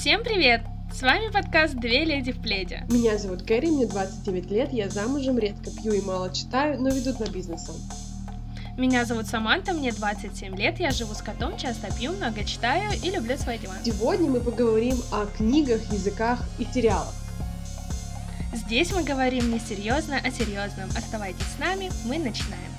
Всем привет! С вами подкаст «Две леди в пледе». Меня зовут Кэрри, мне 29 лет, я замужем, редко пью и мало читаю, но веду два бизнеса. Меня зовут Саманта, мне 27 лет, я живу с котом, часто пью, много читаю и люблю свои дела. Сегодня мы поговорим о книгах, языках и сериалах. Здесь мы говорим не серьезно, а серьезном. Оставайтесь с нами, мы начинаем.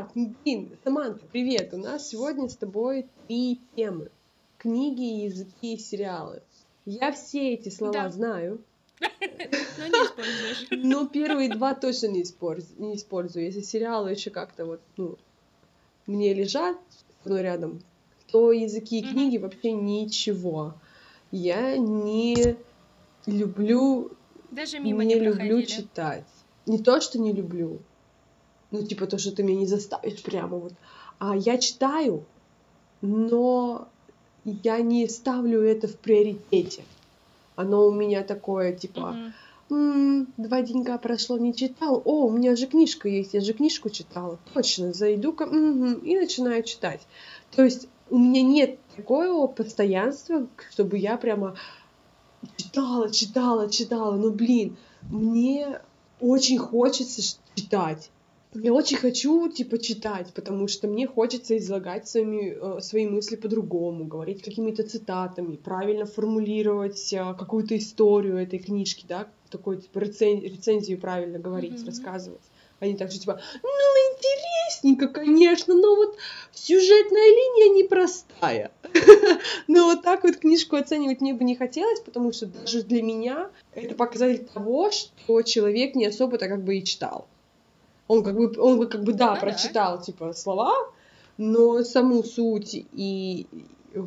Так, блин, Саманта, привет! У нас сегодня с тобой три темы. Книги, языки и сериалы. Я все эти слова Да. знаю, Но не используешь. но первые два точно не использую. Не использую. Если сериалы еще как-то вот, ну, мне лежат ну, рядом, то языки и книги вообще ничего. Я не люблю Даже мимо не не люблю читать. Не то, что не люблю. Ну, типа то, что ты меня не заставишь прямо вот. А я читаю, но я не ставлю это в приоритете. Оно у меня такое, типа, Мгм. «М, два денька прошло, не читал. О, у меня же книжка есть, я же книжку читала. Точно, зайду-ка мгм, и начинаю читать. То есть у меня нет такого постоянства, чтобы я прямо читала, читала, читала. Ну, блин, мне очень хочется читать. Я очень хочу, типа, читать, потому что мне хочется излагать своими, э, свои мысли по-другому, говорить какими-то цитатами, правильно формулировать э, какую-то историю этой книжки, да, такой, типа, рецен- рецензию правильно говорить, Мгм. рассказывать. Не так, что, типа, ну, интересненько, конечно, но вот сюжетная линия непростая. Но вот так вот книжку оценивать мне бы не хотелось, потому что даже для меня это показатель того, что человек не особо-то как бы и читал. Он как бы, он бы как бы, да, Ну да. прочитал, типа, слова, но саму суть и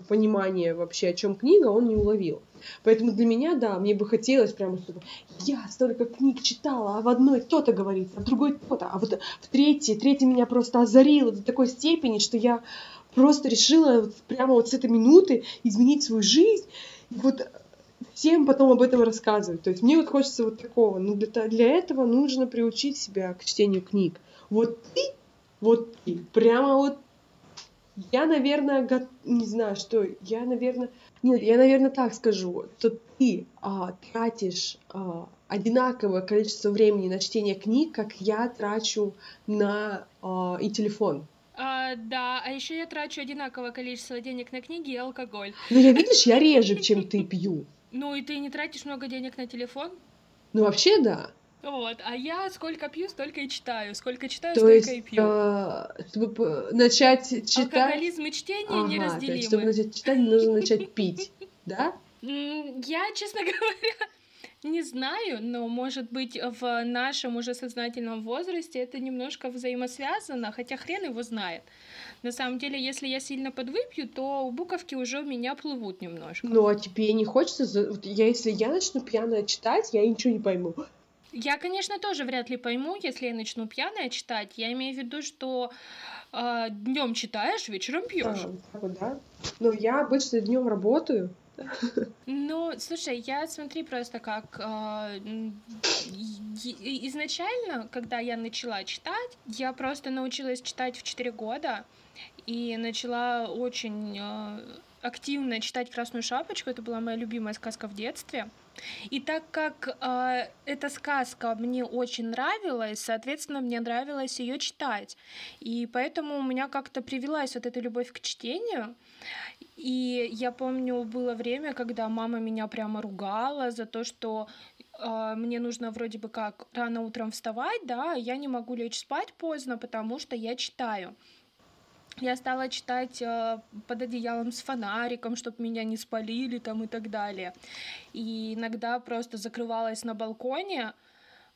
понимание вообще, о чем книга, он не уловил. Поэтому для меня, да, мне бы хотелось прямо, чтобы я столько книг читала, а в одной то-то говорится, а в другой то-то, а вот в третьей, третья меня просто озарила до такой степени, что я просто решила вот прямо вот с этой минуты изменить свою жизнь, и вот всем потом об этом рассказывать. То есть мне вот хочется вот такого. Но для, та- для этого нужно приучить себя к чтению книг. Вот ты, вот ты, прямо вот я, наверное, го- не знаю, что, я, наверное, нет, я, наверное, так скажу, что ты а, тратишь а, одинаковое количество времени на чтение книг, как я трачу на а, и телефон. А, да, а еще я трачу одинаковое количество денег на книги и алкоголь. Ну, я, видишь, я реже, чем ты пью. Ну и ты не тратишь много денег на телефон? Ну, вообще, да. Вот, а я сколько пью, столько и читаю. Сколько читаю, То столько есть, и пью. а, чтобы начать читать... Алкоголизм и чтение Ага, то есть, неразделимы. чтобы начать читать, нужно начать пить, да? М, Я, честно говоря, не знаю, но, может быть, в нашем уже сознательном возрасте это немножко взаимосвязано, хотя хрен его знает. На самом деле, если я сильно подвыпью, то буковки уже у меня плывут немножко. Ну, а тебе не хочется... вот я, если я начну пьяно читать, я ничего не пойму. Я, конечно, тоже вряд ли пойму, если я начну пьяная читать. Я имею в виду, что днем читаешь, вечером пьешь. А, да? Ну, я обычно днем работаю. Ну, слушай, я смотри просто как и- изначально, когда я начала читать, я просто научилась читать в 4 года и начала очень а, активно читать Красную шапочку. Это была моя любимая сказка в детстве. И так как а, эта сказка мне очень нравилась, соответственно, мне нравилось ее читать. И поэтому у меня как-то привелась вот эта любовь к чтению. И я помню, было время, когда мама меня прямо ругала за то, что а, мне нужно вроде бы как рано утром вставать, да, а я не могу лечь спать поздно, потому что я читаю. Я стала читать э, под одеялом с фонариком, чтобы меня не спалили там и так далее. И иногда просто закрывалась на балконе,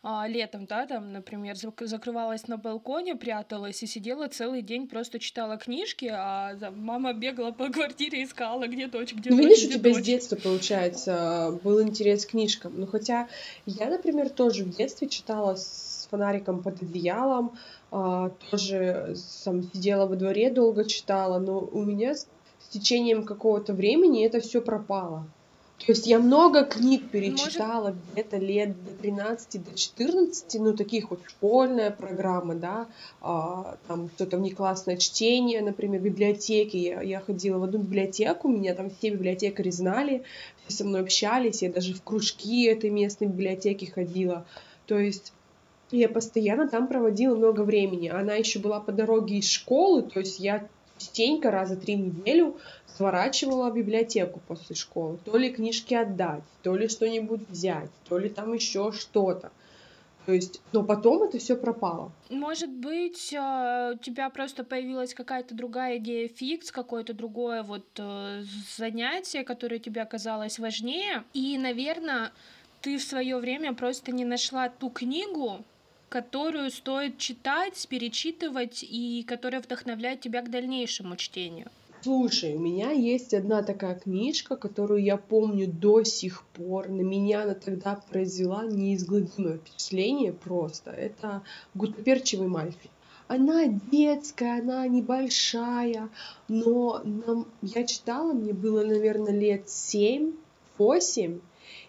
а, летом, да, там, например, зак- закрывалась на балконе, пряталась и сидела целый день, просто читала книжки, а там мама бегала по квартире, искала, где дочь, где Ну, дочь, видишь, у где тебя с дочь. детства, получается, был интерес к книжкам. Ну, хотя я, например, тоже в детстве читала с фонариком под одеялом, а, тоже сам сидела во дворе, долго читала, но у меня с с течением какого-то времени это все пропало. То есть я много книг перечитала Может... где-то лет до 13, до 14, ну, таких вот школьная программа, да, а, там что-то внеклассное чтение, например, библиотеки. Я, я ходила в одну библиотеку, меня там все библиотекари знали, все со мной общались, я даже в кружки этой местной библиотеки ходила. То есть я постоянно там проводила много времени. Она еще была по дороге из школы, то есть я частенько раза три в неделю сворачивала в библиотеку после школы. То ли книжки отдать, то ли что-нибудь взять, то ли там еще что-то. То есть, но потом это все пропало. Может быть, а, у тебя просто появилась какая-то другая идея фикс, какое-то другое вот э, занятие, которое тебе оказалось важнее. И, наверное, ты в свое время просто не нашла ту книгу, которую стоит читать, перечитывать и которая вдохновляет тебя к дальнейшему чтению. Слушай, у меня есть одна такая книжка, которую я помню до сих пор. На меня она тогда произвела неизгладимое впечатление просто. Это «Гутоперчивый Мальфи». Она детская, она небольшая, но нам, я читала, мне было, наверное, лет семь, восемь,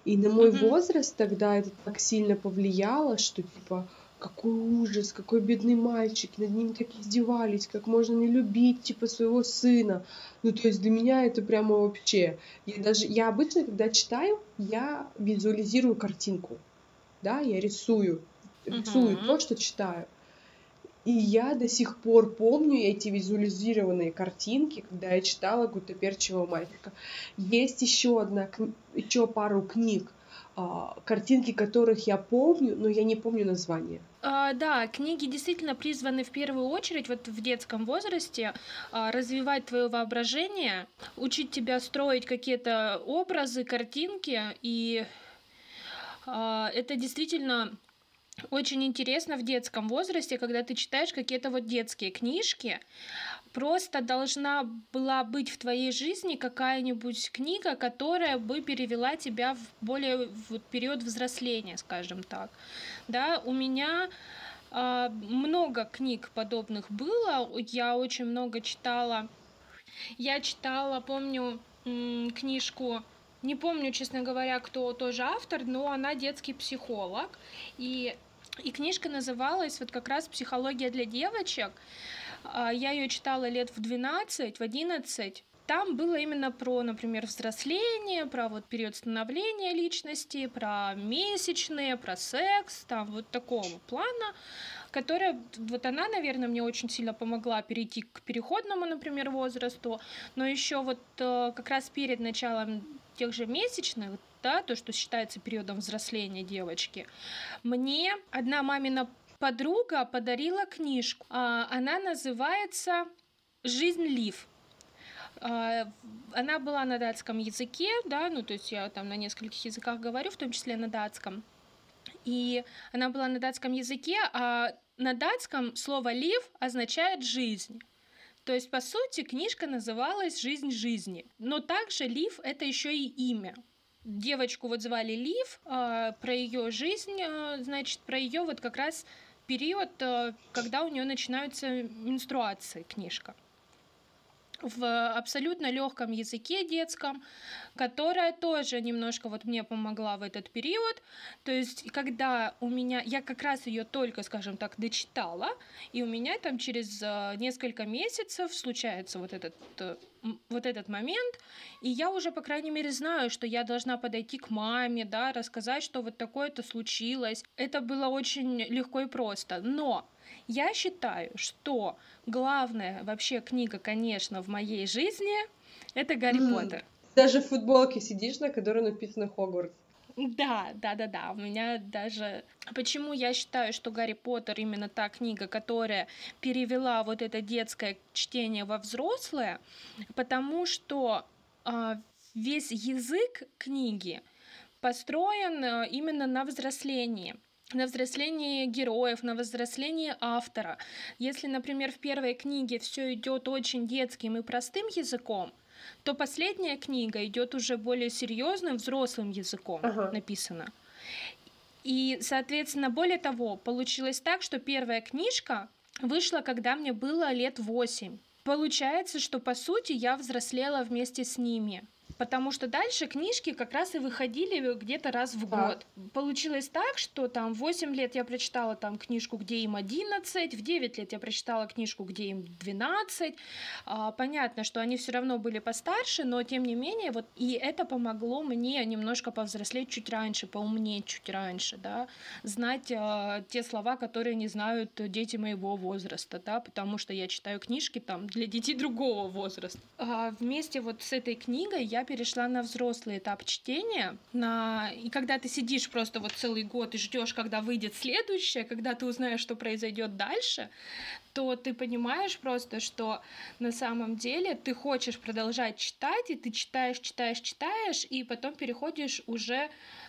и на мой mm-hmm. возраст тогда это так сильно повлияло, что типа какой ужас, какой бедный мальчик, над ним так издевались, как можно не любить, типа, своего сына. Ну, то есть для меня это прямо вообще... Я даже, я обычно, когда читаю, я визуализирую картинку, да, я рисую, рисую uh-huh. то, что читаю. И я до сих пор помню эти визуализированные картинки, когда я читала Гутоперчивого мальчика. Есть еще одна, еще пару книг, картинки которых я помню, но я не помню название. А, да, книги действительно призваны в первую очередь вот в детском возрасте а, развивать твое воображение, учить тебя строить какие-то образы, картинки, и а, это действительно очень интересно в детском возрасте, когда ты читаешь какие-то вот детские книжки, просто должна была быть в твоей жизни какая-нибудь книга, которая бы перевела тебя в более в период взросления, скажем так. Да, у меня э, много книг подобных было, я очень много читала. Я читала, помню, книжку не помню, честно говоря, кто тоже автор, но она детский психолог. И, и книжка называлась вот как раз «Психология для девочек». А, я ее читала лет в 12, в 11. Там было именно про, например, взросление, про вот период становления личности, про месячные, про секс, там вот такого плана, которая, вот она, наверное, мне очень сильно помогла перейти к переходному, например, возрасту, но еще вот э, как раз перед началом тех же месячных, да, то, что считается периодом взросления девочки, мне одна мамина подруга подарила книжку. А, она называется «Жизнь Лив». А, она была на датском языке, да, ну то есть я там на нескольких языках говорю, в том числе на датском. И она была на датском языке, а на датском слово «лив» означает «жизнь». То есть, по сути, книжка называлась «Жизнь жизни». Но также Лив — это еще и имя девочку вот звали Лив, а, про ее жизнь, а, значит, про ее вот как раз период, э, когда у нее начинаются менструации, книжка в абсолютно легком языке детском, которая тоже немножко вот мне помогла в этот период. То есть, когда у меня, я как раз ее только, скажем так, дочитала, и у меня там через несколько месяцев случается вот этот э, вот этот момент, и я уже, по крайней мере, знаю, что я должна подойти к маме, да, рассказать, что вот такое-то случилось. Это было очень легко и просто. Но я считаю, что главная вообще книга, конечно, в моей жизни это Гарри mm. Поттер. Даже в футболке сидишь, на которой написано Хогвартс. Да, да, да, да. У меня даже... Почему я считаю, что Гарри Поттер именно та книга, которая перевела вот это детское чтение во взрослое? Потому что э, весь язык книги построен э, именно на взрослении на взрослении героев, на взрослении автора. Если, например, в первой книге все идет очень детским и простым языком, то последняя книга идет уже более серьезным взрослым языком ага. написана. И, соответственно, более того, получилось так, что первая книжка вышла, когда мне было лет восемь. Получается, что по сути я взрослела вместе с ними. Потому что дальше книжки как раз и выходили где-то раз в Так. год. Получилось так, что там в 8 лет я прочитала там книжку, где им 11, в 9 лет я прочитала книжку, где им 12. А, понятно, что они все равно были постарше, но тем не менее, вот и это помогло мне немножко повзрослеть чуть раньше, поумнеть чуть раньше, да, знать а, те слова, которые не знают дети моего возраста, да, потому что я читаю книжки там для детей другого возраста. А, вместе вот с этой книгой я перешла на взрослый этап чтения, на... и когда ты сидишь просто вот целый год и ждешь, когда выйдет следующее, когда ты узнаешь, что произойдет дальше, то ты понимаешь просто, что на самом деле ты хочешь продолжать читать, и ты читаешь, читаешь, читаешь, и потом переходишь уже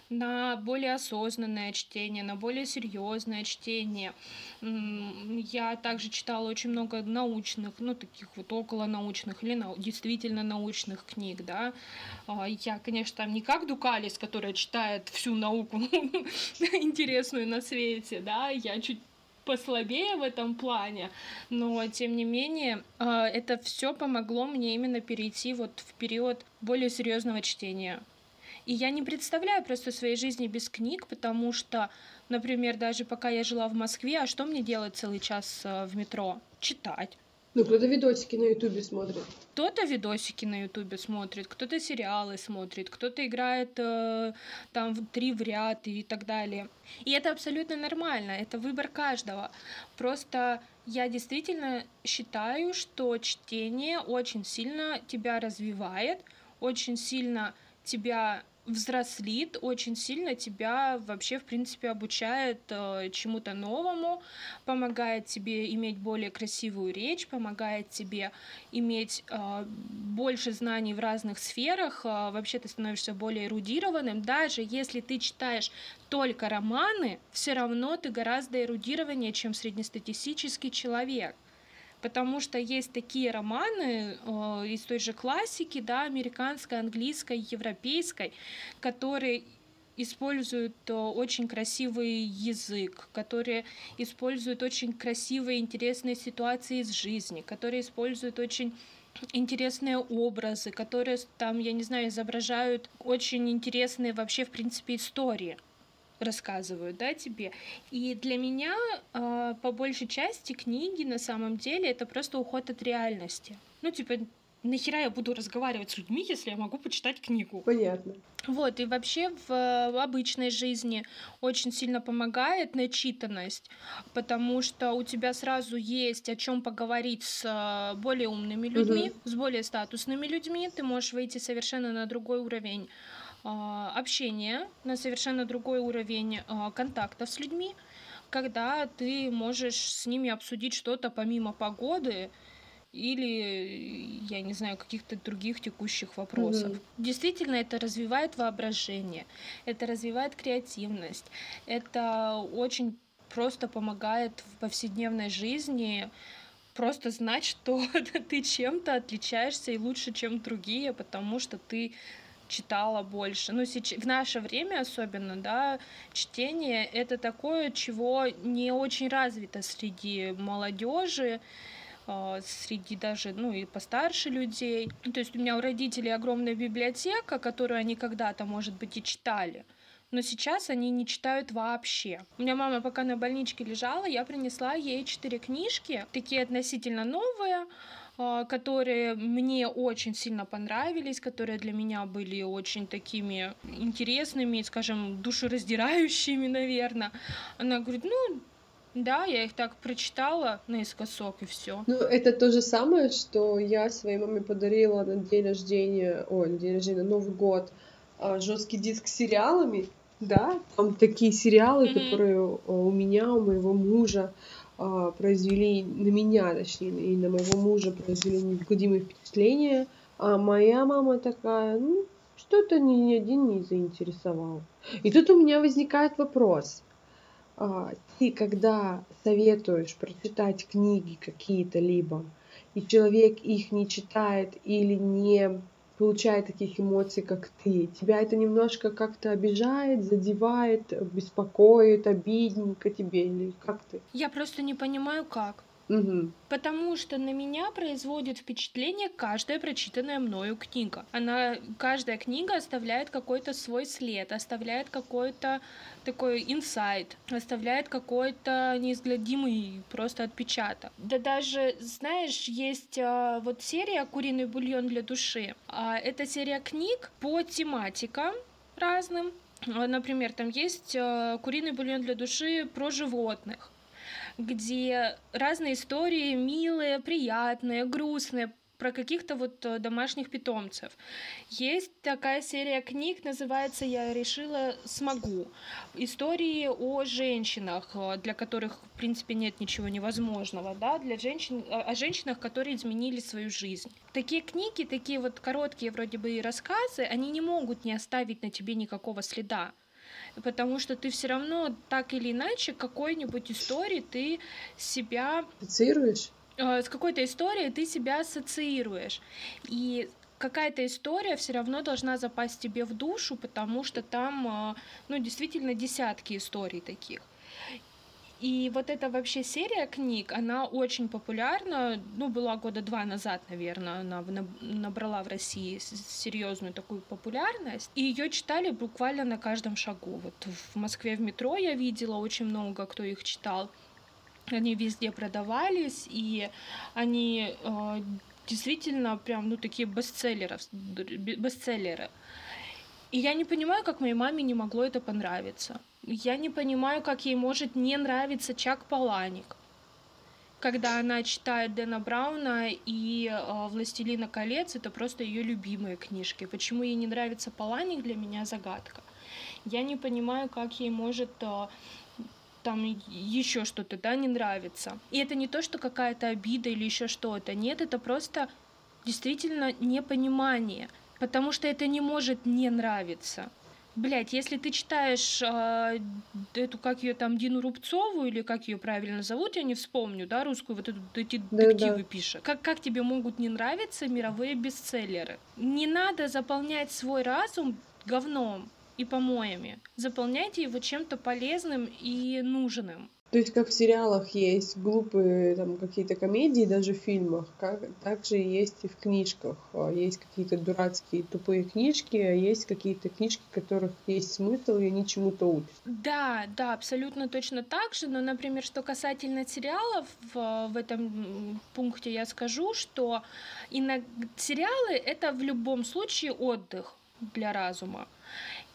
на более осознанное чтение, на более серьезное чтение. Я также читала очень много научных, ну, таких вот около научных или нау- действительно научных книг, да. А, Я, конечно, там не как Дукалис, которая читает всю науку интересную на свете, да, я чуть послабее в этом плане, но тем не менее а, это все помогло мне именно перейти вот в период более серьезного чтения. И я не представляю просто своей жизни без книг, потому что, например, даже пока я жила в Москве, а что мне делать целый час э, в метро? Читать. Ну, кто-то видосики на Ютубе смотрит. Кто-то видосики на Ютубе смотрит, кто-то сериалы смотрит, кто-то играет э, там в три в ряд и так далее. И это абсолютно нормально, это выбор каждого. Просто я действительно считаю, что чтение очень сильно тебя развивает, очень сильно тебя взрослит, очень сильно тебя вообще, в принципе, обучает э, чему-то новому, помогает тебе иметь более красивую речь, помогает тебе иметь э, больше знаний в разных сферах, э, вообще ты становишься более эрудированным. Даже если ты читаешь только романы, все равно ты гораздо эрудированнее, чем среднестатистический человек. Потому что есть такие романы э, из той же классики, да, американской, английской, европейской, которые используют э, очень красивый язык, которые используют очень красивые, интересные ситуации из жизни, которые используют очень интересные образы, которые там, я не знаю, изображают очень интересные вообще, в принципе, истории рассказывают, да, тебе. И для меня э, по большей части книги на самом деле это просто уход от реальности. Ну, типа, нахера я буду разговаривать с людьми, если я могу почитать книгу? Понятно. Вот, и вообще в э, обычной жизни очень сильно помогает начитанность, потому что у тебя сразу есть о чем поговорить с э, более умными людьми, с более статусными людьми, ты можешь выйти совершенно на другой уровень а, общения, на совершенно другой уровень а, контактов с людьми, когда ты можешь с ними обсудить что-то помимо погоды или, я не знаю, каких-то других текущих вопросов. Мгм. Действительно, это развивает воображение, это развивает креативность, это очень просто помогает в повседневной жизни просто знать, что ты чем-то отличаешься и лучше, чем другие, потому что ты читала больше. Ну, в наше время особенно, да, чтение — это такое, чего не очень развито среди молодежи, а, среди даже, ну, и постарше людей. То есть у меня у родителей огромная библиотека, которую они когда-то, может быть, и читали. Но сейчас они не читают вообще. У меня мама пока на больничке лежала, я принесла ей четыре книжки, такие относительно новые, которые мне очень сильно понравились, которые для меня были очень такими интересными, скажем, душераздирающими, наверное. Она говорит, ну, да, я их так прочитала наискосок и все. Ну, это то же самое, что я своей маме подарила на день рождения, ой, на день рождения, на Новый год, жесткий диск с сериалами, да, там такие сериалы, Мгм. которые а, у меня, у моего мужа а, произвели, на меня, точнее, и на моего мужа произвели неизгладимое впечатление, а моя мама такая, ну, что-то ни, ни один не заинтересовал. И тут у меня возникает вопрос. А, ты когда советуешь прочитать книги какие-то либо, и человек их не читает или не получает таких эмоций, как ты, тебя это немножко как-то обижает, задевает, беспокоит, обидненько тебе или как ты? Я просто не понимаю, как. Угу. Потому что на меня производит впечатление каждая прочитанная мною книга. Она, каждая книга оставляет какой-то свой след, оставляет какой-то такой инсайт, оставляет какой-то неизгладимый просто отпечаток. Да даже, знаешь, есть а, вот серия «Куриный бульон для души». А, это серия книг по тематикам разным. Например, там есть а, «Куриный бульон для души» про животных где разные истории милые, приятные, грустные, про каких-то вот э, домашних питомцев. Есть такая серия книг, называется «Я решила, смогу». Истории о женщинах, э, для которых, в принципе, нет ничего невозможного, да, для женщин, о женщинах, которые изменили свою жизнь. Такие книги, такие вот короткие вроде бы рассказы, они не могут не оставить на тебе никакого следа потому что ты все равно так или иначе какой-нибудь истории ты себя... Ассоциируешь? Э, с какой-то историей ты себя ассоциируешь. И какая-то история все равно должна запасть тебе в душу, потому что там, э, ну, действительно десятки историй таких. И вот эта вообще серия книг, она очень популярна, ну, была года два назад, наверное, она набрала в России серьезную такую популярность, и ее читали буквально на каждом шагу. Вот в Москве в метро я видела очень много, кто их читал. Они везде продавались, и они э, действительно прям, ну, такие бестселлеры, бестселлеры. И я не понимаю, как моей маме не могло это понравиться. Я не понимаю, как ей может не нравиться Чак Паланик. Когда она читает Дэна Брауна и э, «Властелина колец», это просто ее любимые книжки. Почему ей не нравится Паланик, для меня загадка. Я не понимаю, как ей может э, там еще что-то, да, не нравится. И это не то, что какая-то обида или еще что-то. Нет, это просто действительно непонимание. Потому что это не может не нравиться. Блять, если ты читаешь э, эту, как ее там, Дину Рубцову, или как ее правильно зовут, я не вспомню, да, русскую, вот эту, детективы да. пишет. Как, как тебе могут не нравиться мировые бестселлеры? Не надо заполнять свой разум говном и помоями. Заполняйте его чем-то полезным и нужным. То есть как в сериалах есть глупые там какие-то комедии, даже в фильмах, как, же есть и в книжках. А, есть какие-то дурацкие тупые книжки, а есть какие-то книжки, в которых есть смысл, и они чему-то учат. Да, да, абсолютно точно так же. Но, например, что касательно сериалов, в, в этом пункте я скажу, что иногда сериалы — это в любом случае отдых для разума.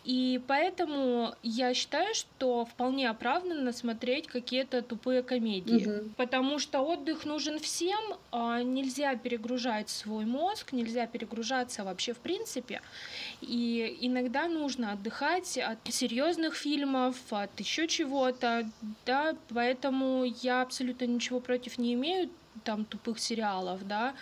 И поэтому я считаю, что вполне оправданно смотреть какие-то тупые комедии. Угу. Потому что отдых нужен всем, а нельзя перегружать свой мозг, нельзя перегружаться вообще в принципе. И иногда нужно отдыхать от серьезных фильмов, от еще чего-то. Да, поэтому я абсолютно ничего против не имею там тупых сериалов, да,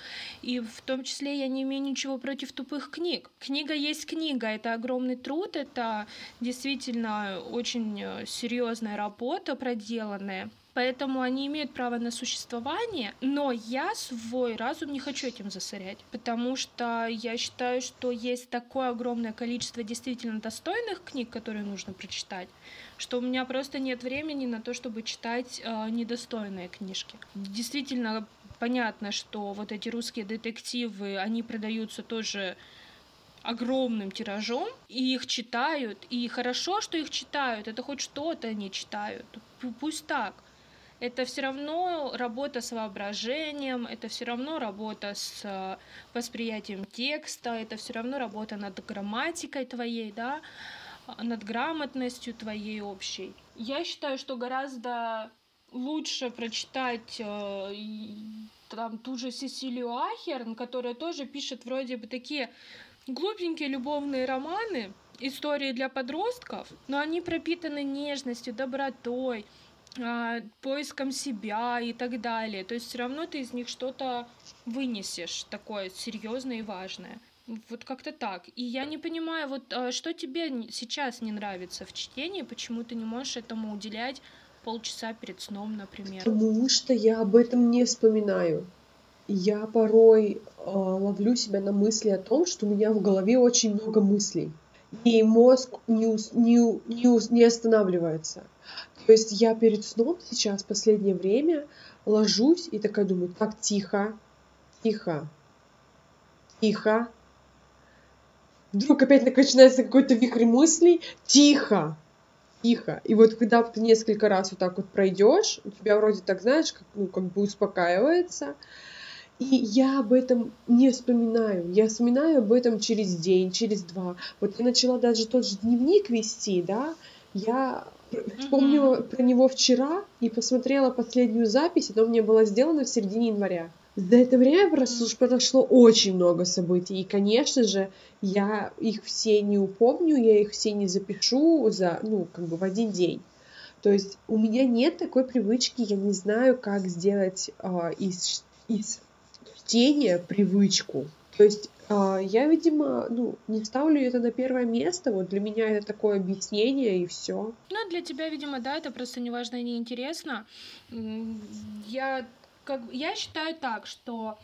и в том числе я не имею ничего против тупых книг. Книга есть книга, это огромный труд, это действительно очень э, серьезная работа проделанная. Поэтому они имеют право на существование, но я свой разум не хочу этим засорять, потому что я считаю, что есть такое огромное количество действительно достойных книг, которые нужно прочитать, что у меня просто нет времени на то, чтобы читать э, недостойные книжки. Действительно понятно, что вот эти русские детективы, они продаются тоже огромным тиражом, и их читают, и хорошо, что их читают, это хоть что-то они читают, пусть так. Это все равно работа с воображением, это все равно работа с э, восприятием текста, это все равно работа над грамматикой твоей, да, над грамотностью твоей общей. Я считаю, что гораздо лучше прочитать э, там ту же Сесилию Ахерн, которая тоже пишет вроде бы такие глупенькие любовные романы, истории для подростков, но они пропитаны нежностью, добротой, а, поиском себя и так далее. То есть все равно ты из них что-то вынесешь такое серьезное и важное. Вот как-то так. И я не понимаю, вот а, что тебе сейчас не нравится в чтении, почему ты не можешь этому уделять полчаса перед сном, например? Потому что я об этом не вспоминаю. Я порой э, ловлю себя на мысли о том, что у меня в голове очень много мыслей. И мозг не, не, не, не останавливается. То есть я перед сном сейчас, последнее время, ложусь и такая думаю, так, тихо, тихо, тихо. Вдруг опять начинается какой-то вихрь мыслей, тихо, тихо. И вот когда ты несколько раз вот так вот пройдешь, у тебя вроде так, знаешь, как, ну, как бы успокаивается, и я об этом не вспоминаю. Я вспоминаю об этом через день, через два. Вот я начала даже тот же дневник вести, да, я вспомнила mm-hmm. про него вчера и посмотрела последнюю запись, она у меня была сделана в середине января. За это время просто mm-hmm. произошло очень много событий, и, конечно же, я их все не упомню, я их все не запишу за, ну, как бы в один день. То есть у меня нет такой привычки, я не знаю, как сделать э, из, из чтения привычку. То есть а, я, видимо, ну, не ставлю это на первое место. Вот для меня это такое объяснение и все. Ну, для тебя, видимо, да, это просто неважно и неинтересно. Я, как, я считаю так, что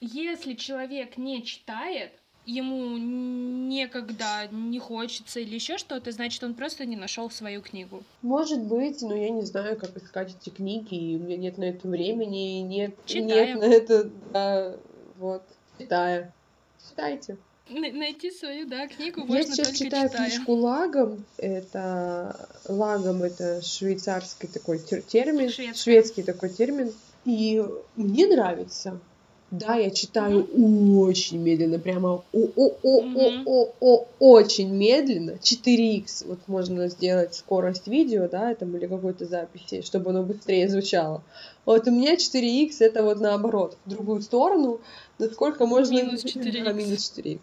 если человек не читает, ему некогда не хочется или еще что-то, значит, он просто не нашел свою книгу. Может быть, но я не знаю, как искать эти книги, и у меня нет на это времени, и нет, нет на это, да, вот, читая. Читайте. Найти свою, да, книгу Я можно сейчас только читаю читая. книжку Лагом. Это Лагом это швейцарский такой термин, Шведская. шведский такой термин. И мне нравится. Да, я читаю mm-hmm. очень медленно, прямо о-о-о-о-о очень медленно. 4х, вот можно сделать скорость видео, да, там, или какой-то записи, чтобы оно быстрее звучало. Вот у меня 4х это вот наоборот, в другую сторону, насколько можно... Минус 4х. минус 4х.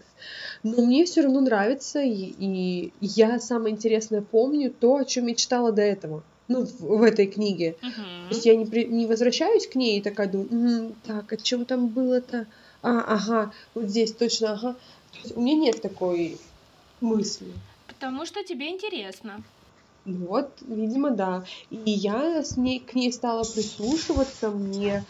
Но мне все равно нравится, и, и я самое интересное помню то, о чем я читала до этого ну, в, в этой книге. Uh-huh. То есть я не, при, не возвращаюсь к ней и такая думаю, угу, так, о чем там было-то? А, ага, вот здесь точно, ага. То есть у меня нет такой мысли. Потому что тебе интересно. Вот, видимо, да. И я с ней, к ней стала прислушиваться, мне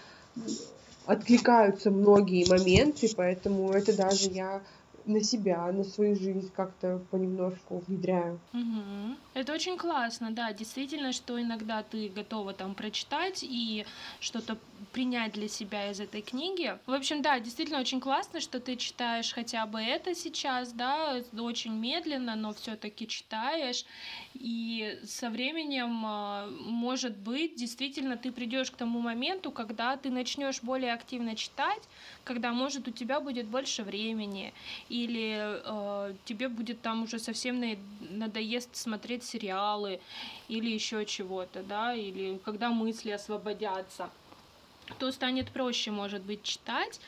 откликаются многие моменты, поэтому это даже я на себя, на свою жизнь как-то понемножку внедряю. Угу. Это очень классно, да, действительно, что иногда ты готова там прочитать и что-то принять для себя из этой книги. В общем, да, действительно очень классно, что ты читаешь хотя бы это сейчас, да, очень медленно, но все-таки читаешь. И со временем, а, может быть, действительно ты придешь к тому моменту, когда ты начнешь более активно читать, когда, может, у тебя будет больше времени, или э, тебе будет там уже совсем надоест смотреть сериалы, или еще чего-то, да, или когда мысли освободятся то станет проще, может быть, читать.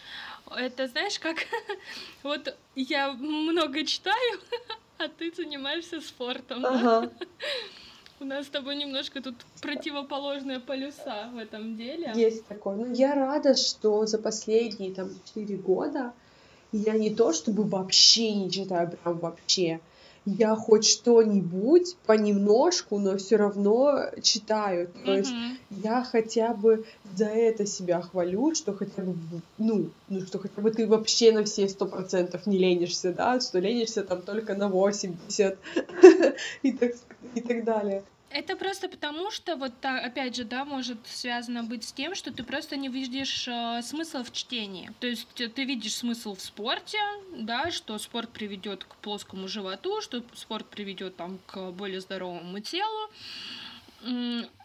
Это, знаешь, как вот я много читаю, а ты занимаешься спортом, ага. да? У нас с тобой немножко тут противоположные полюса в этом деле. Есть такое. Ну, я рада, что за последние там четыре года я не то чтобы вообще не читаю, прям вообще я хоть что-нибудь понемножку, но все равно читаю. То mm-hmm. есть я хотя бы за это себя хвалю, что хотя бы, ну, ну, что хотя бы ты вообще на все сто процентов не ленишься, да, что ленишься там только на 80 и так, и так далее. Это просто потому, что вот опять же, да, может связано быть с тем, что ты просто не видишь э, смысла в чтении. То есть ты видишь смысл в спорте, да, что спорт приведет к плоскому животу, что спорт приведет там к более здоровому телу.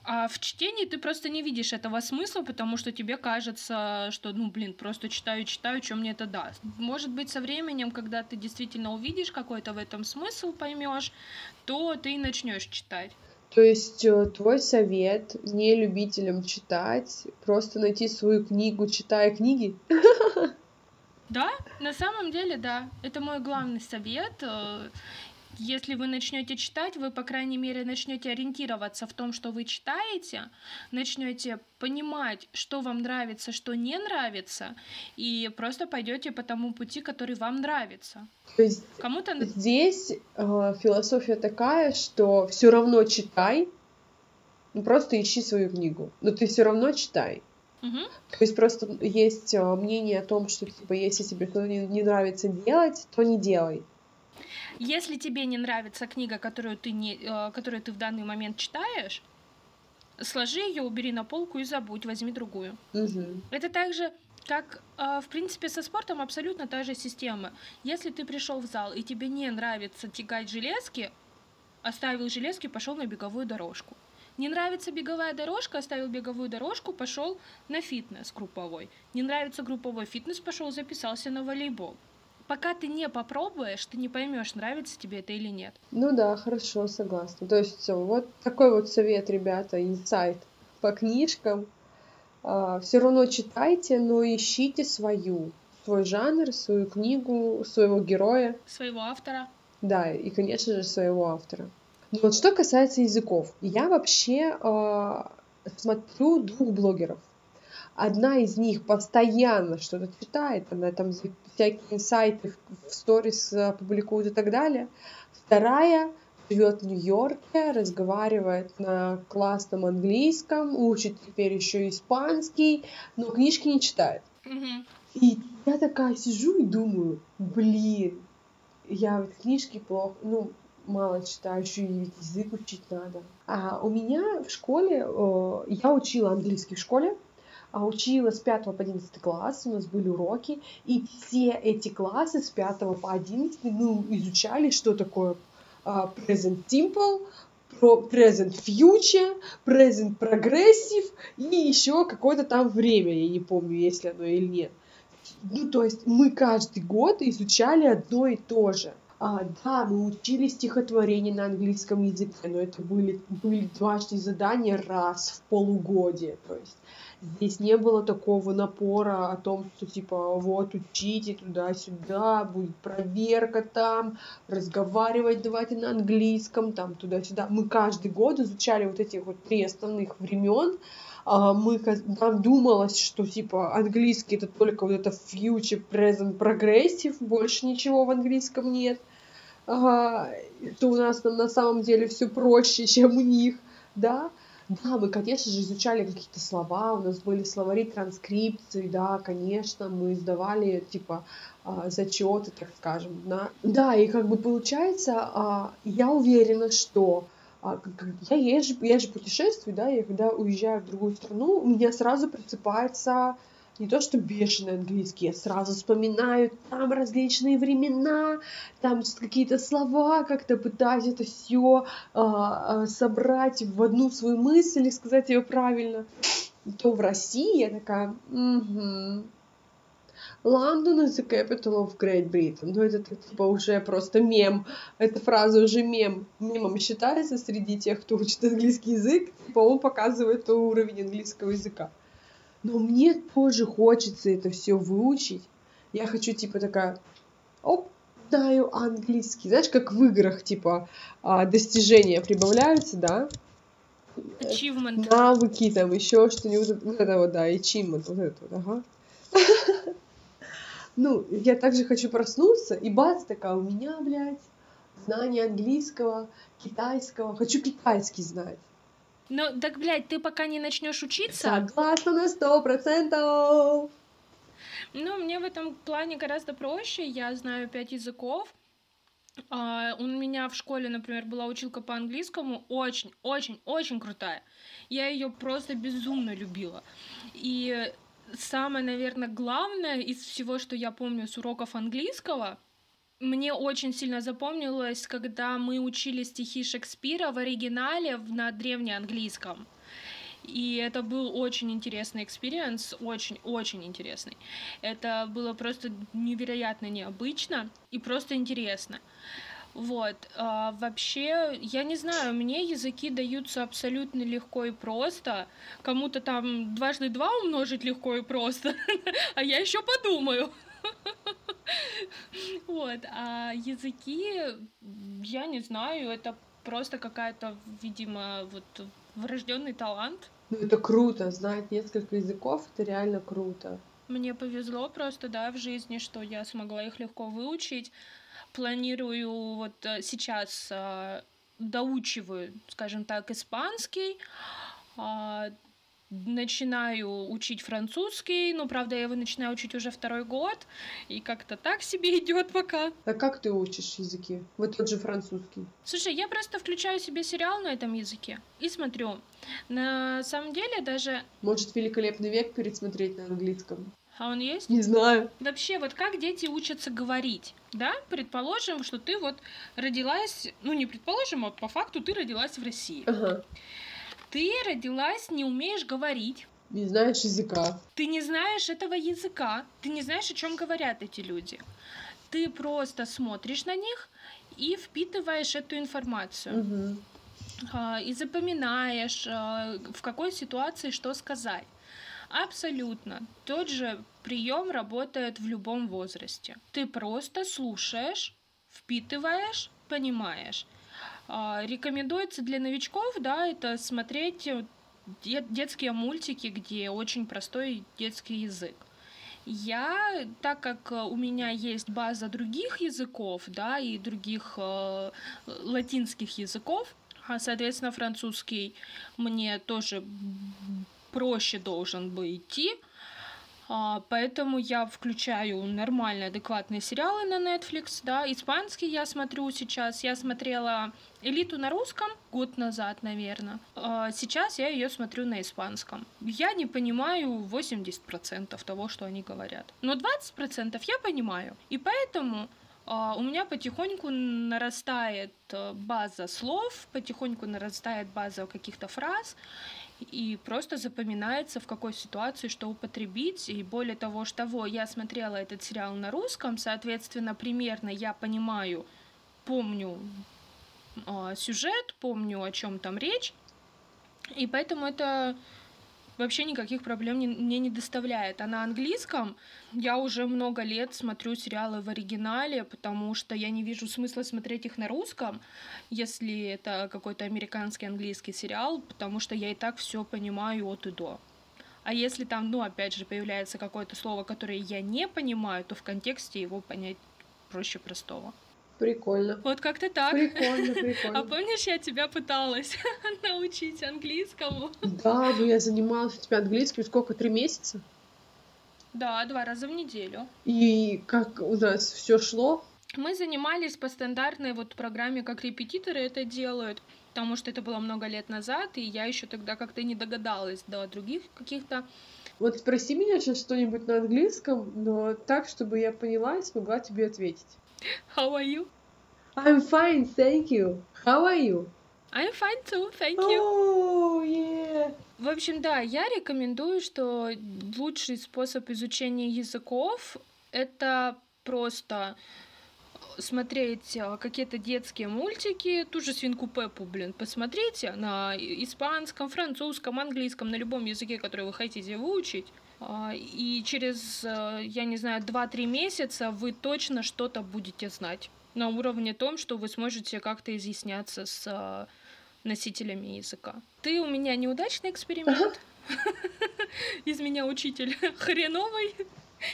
А в чтении ты просто не видишь этого смысла, потому что тебе кажется, что, ну, блин, просто читаю, читаю, что мне это даст. Может быть, со временем, когда ты действительно увидишь какой-то в этом смысл, поймешь, то ты и начнешь читать. То есть э, твой совет не любителям читать, просто найти свою книгу, читая книги? Да, на самом деле, да. Это мой главный совет. Если вы начнете читать, вы, по крайней мере, начнете ориентироваться в том, что вы читаете, начнете понимать, что вам нравится, что не нравится, и просто пойдете по тому пути, который вам нравится. То есть Кому-то... здесь э, философия такая, что все равно читай, ну, просто ищи свою книгу, но ты все равно читай. Угу. То есть просто есть э, мнение о том, что типа если тебе что-то не, не нравится делать, то не делай. Если тебе не нравится книга, которую ты, не, э, которую ты в данный момент читаешь, Сложи ее, убери на полку и забудь, возьми другую. Угу. Это также как, э, в принципе, со спортом абсолютно та же система. Если ты пришел в зал и тебе не нравится тягать железки, оставил железки, пошел на беговую дорожку. Не нравится беговая дорожка, оставил беговую дорожку, пошел на фитнес групповой. Не нравится групповой фитнес, пошел записался на волейбол. Пока ты не попробуешь, ты не поймешь, нравится тебе это или нет. Ну да, хорошо, согласна. То есть вот такой вот совет, ребята, инсайт по книжкам. А, все равно читайте, но ищите свою, свой жанр, свою книгу, своего героя. Своего автора. Да, и, конечно же, своего автора. Но вот что касается языков, я вообще э, смотрю двух блогеров. Одна из них постоянно что-то читает, она там всякие сайты в сторис э, публикует и так далее. Вторая живет в Нью-Йорке, разговаривает на классном английском, учит теперь еще испанский, но книжки не читает. Mm-hmm. И я такая сижу и думаю, блин, я вот книжки плохо, ну, мало читаю, еще и язык учить надо. А у меня в школе, э, я учила английский в школе, учила с 5 по 11 класс, у нас были уроки, и все эти классы с 5 по 11 мы изучали, что такое uh, present simple, present future, present progressive и еще какое-то там время, я не помню, есть ли оно или нет. Ну, то есть мы каждый год изучали одно и то же. А, да, мы учили стихотворение на английском языке, но это были, были домашние задания раз в полугодие. То есть здесь не было такого напора о том, что типа вот учите туда-сюда, будет проверка там, разговаривать давайте на английском, там туда-сюда. Мы каждый год изучали вот этих вот три основных времен, а мы, нам думалось, что типа английский это только вот это future, present, progressive, больше ничего в английском нет ага, что у нас там на самом деле все проще, чем у них, да. Да, мы, конечно же, изучали какие-то слова, у нас были словари транскрипции, да, конечно, мы сдавали, типа, а, зачеты, так скажем, да. Да, и как бы получается, а, я уверена, что а, я езжу, я же путешествую, да, и когда уезжаю в другую страну, у меня сразу просыпается не то что бешеный английский, я сразу вспоминаю там различные времена, там какие-то слова, как-то пытаюсь это все а, а, собрать в одну свою мысль и сказать ее правильно. То в России я такая, угу. London is the capital of Great Britain. Ну, это типа уже просто мем. Эта фраза уже мем. Мемом считается среди тех, кто учит английский язык. Он показывает уровень английского языка но мне позже хочется это все выучить. Я хочу, типа, такая, оп, знаю английский. Знаешь, как в играх, типа, а, достижения прибавляются, да? Achievement. Навыки, там, еще что-нибудь. Вот это вот, да, achievement, вот это вот, ага. Ну, я также хочу проснуться, и бац, такая, у меня, блядь, знание английского, китайского. Хочу китайский знать. Ну, так, блядь, ты пока не начнешь учиться... Согласна на сто процентов! Ну, мне в этом плане гораздо проще. Я знаю пять языков. Uh, у меня в школе, например, была училка по английскому, очень, очень, очень крутая. Я ее просто безумно любила. И самое, наверное, главное из всего, что я помню с уроков английского, мне очень сильно запомнилось, когда мы учили стихи Шекспира в оригинале на древнеанглийском. И это был очень интересный experience, очень-очень интересный. Это было просто невероятно необычно и просто интересно. Вот. А, вообще, я не знаю, мне языки даются абсолютно легко и просто. Кому-то там дважды два умножить легко и просто, а я еще подумаю. Вот, а языки, я не знаю, это просто какая-то, видимо, вот врожденный талант. Ну, это круто, знать несколько языков, это реально круто. Мне повезло просто, да, в жизни, что я смогла их легко выучить. Планирую вот э, сейчас э, доучиваю, скажем так, испанский. Начинаю учить французский, ну, правда, я его начинаю учить уже второй год, и как-то так себе идет пока. А как ты учишь языки? Вот тот же французский. Слушай, я просто включаю себе сериал на этом языке и смотрю. На самом деле даже... Может, «Великолепный век» пересмотреть на английском? А он есть? Не знаю. Вообще, вот как дети учатся говорить, да? Предположим, что ты вот родилась, ну не предположим, а по факту ты родилась в России. Ага. Ты родилась, не умеешь говорить. Не знаешь языка. Ты не знаешь этого языка, ты не знаешь, о чем говорят эти люди. Ты просто смотришь на них и впитываешь эту информацию. Угу. И запоминаешь, а, в какой ситуации что сказать. Абсолютно. Тот же прием работает в любом возрасте. Ты просто слушаешь, впитываешь, понимаешь. А, рекомендуется для новичков, да, это смотреть детские мультики, где очень простой детский язык. Я, так как у меня есть база других языков, да, и других э, латинских языков, а, соответственно, французский мне тоже проще должен бы идти. А, поэтому я включаю нормальные, адекватные сериалы на Netflix, да. Испанский я смотрю сейчас. Я смотрела «Элиту» на русском год назад, наверное. А, сейчас я ее смотрю на испанском. Я не понимаю 80% того, что они говорят. Но 20% я понимаю. И поэтому а, у меня потихоньку нарастает э, база слов, потихоньку нарастает база каких-то фраз, и просто запоминается, в какой ситуации что употребить. И более того, что того, я смотрела этот сериал на русском, соответственно, примерно я понимаю, помню э, сюжет, помню, о чем там речь. И поэтому это вообще никаких проблем не, мне не доставляет. А на английском я уже много лет смотрю сериалы в оригинале, потому что я не вижу смысла смотреть их на русском, если это какой-то американский английский сериал, потому что я и так все понимаю от и до. А если там, ну, опять же, появляется какое-то слово, которое я не понимаю, то в контексте его понять проще простого. Прикольно. Вот как-то так. Прикольно, прикольно. А помнишь, я тебя пыталась научить английскому? Да, ну я занималась у тебя английским сколько, три месяца? Да, два раза в неделю. И как у нас все шло? Мы занимались по стандартной вот программе, как репетиторы это делают, потому что это было много лет назад, и я еще тогда как-то не догадалась до других каких-то вот спроси меня сейчас что-нибудь на английском, но так, чтобы я поняла и смогла тебе ответить. How are you? I'm fine, thank you. How are you? I'm fine too, thank you. Oh, yeah. В общем, да, я рекомендую, что лучший способ изучения языков — это просто смотреть а, какие-то детские мультики, ту же свинку Пеппу, блин, посмотрите на испанском, французском, английском, на любом языке, который вы хотите выучить. А, и через, э, я не знаю, 2-3 месяца вы точно что-то будете знать на уровне том, что вы сможете как-то изъясняться с э, носителями языка. Ты у меня неудачный эксперимент. Из меня учитель хреновый.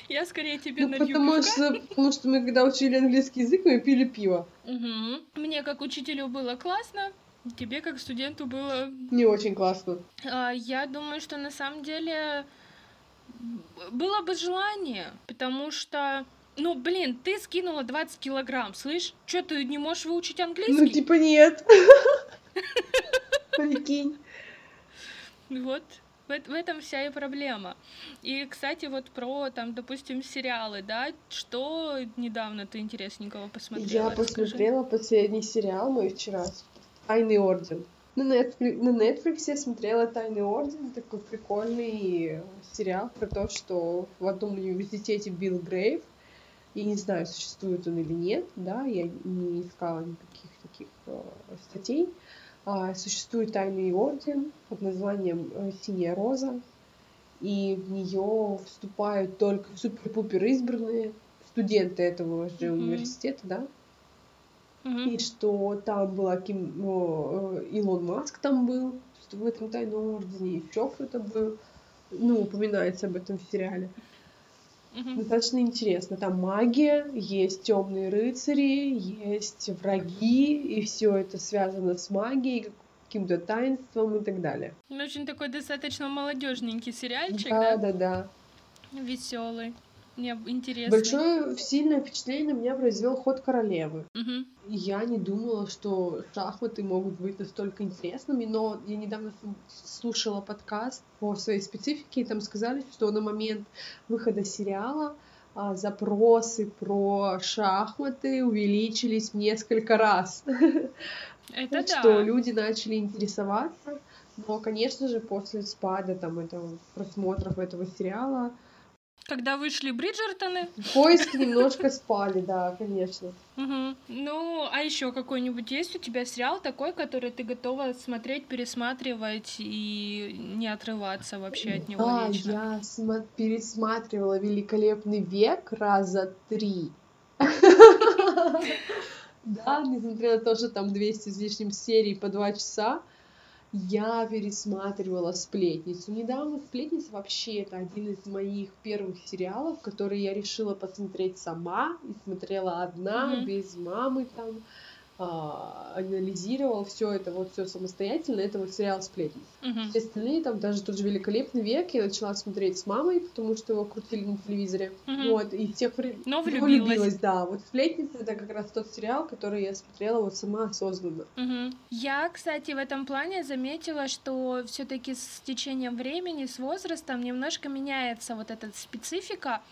Я скорее тебе ну, потому что, потому что мы когда учили английский язык, мы пили пиво. Угу. Мне как учителю было классно, тебе как студенту было... Не очень классно. А, я думаю, что на самом деле было бы желание, потому что ну, блин, ты скинула 20 килограмм, слышь? Что, ты не можешь выучить английский? Ну, типа нет. Прикинь. Вот, в, в этом вся и проблема. И, кстати, вот про, там, допустим, сериалы, да, что недавно ты интересненького посмотрела? Я посмотрела последний сериал мой вчера, «Тайный орден». На Netflix, на Netflix я смотрела «Тайный орден», такой прикольный сериал про то, что в одном университете Билл Грейв, я не знаю, существует он или нет, да, я не искала никаких таких э, статей, а, существует тайный орден под названием э, «Синяя роза», и в нее вступают только супер-пупер избранные студенты этого же mm-hmm. университета, да, И что там была Ким, о, э, Илон Маск там был что в этом тайном ордене, еще кто-то был. Ну, упоминается об этом в сериале. Достаточно интересно. Там магия, есть темные рыцари, есть враги, и все это связано с магией. каким-то таинством и так далее. Ну, очень такой достаточно молодежненький сериальчик, да? Да, да, да. Веселый. Мне интересно. Большое сильное впечатление на меня произвел ход королевы. Угу. Я не думала, что шахматы могут быть настолько интересными, но я недавно слушала подкаст по своей специфике, и там сказали, что на момент выхода сериала а, запросы про шахматы увеличились несколько раз. Это да. Что люди начали интересоваться. Но, конечно же, после спада там этого просмотров этого сериала когда вышли Бриджертоны. Поиски немножко спали, да, конечно. Угу. Ну, а еще какой-нибудь есть у тебя сериал такой, который ты готова смотреть, пересматривать и не отрываться вообще от него да, вечно? я см- пересматривала «Великолепный век» раза три. Да, несмотря на то, что там 200 с лишним серий по два часа, я пересматривала «Сплетницу». Недавно «Сплетница» вообще это один из моих первых сериалов, который я решила посмотреть сама и смотрела одна, mm-hmm. без мамы там анализировал все это вот все самостоятельно, это вот сериал «Сплетница». Uh-huh. Все остальные, там даже тот же «Великолепный век» я начала смотреть с мамой, потому что его крутили на телевизоре. Uh-huh. Вот, и тех времен... Но влюбилась. влюбилась. да. Вот «Сплетница» — это как раз тот сериал, который я смотрела вот сама осознанно. Uh-huh. Я, кстати, в этом плане заметила, что все таки с течением времени, с возрастом немножко меняется вот эта специфика,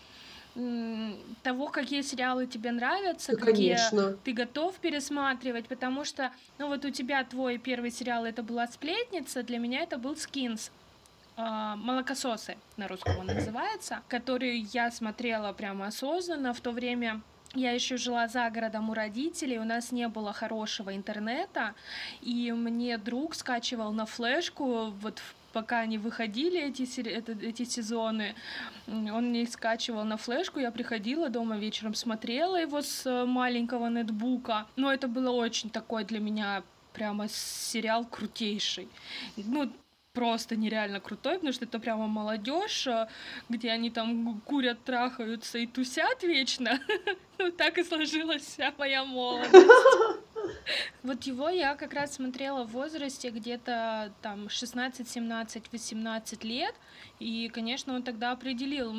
того, какие сериалы тебе нравятся, да, какие конечно. ты готов пересматривать, потому что, ну вот у тебя твой первый сериал это была сплетница, для меня это был Скинс. Uh, молокососы на русском он называется, который я смотрела прямо осознанно в то время. Я еще жила за городом у родителей, у нас не было хорошего интернета, и мне друг скачивал на флешку вот пока они выходили, эти, эти сезоны, он мне скачивал на флешку, я приходила дома вечером, смотрела его с э, маленького нетбука, но это было очень такой для меня прямо сериал крутейший. Ну, просто нереально крутой, потому что это прямо молодежь, э, где они там курят, трахаются и тусят вечно. Ну, так и сложилась вся моя молодость. Вот его я как раз смотрела в возрасте где-то там 16, 17, 18 лет, и, конечно, он тогда определил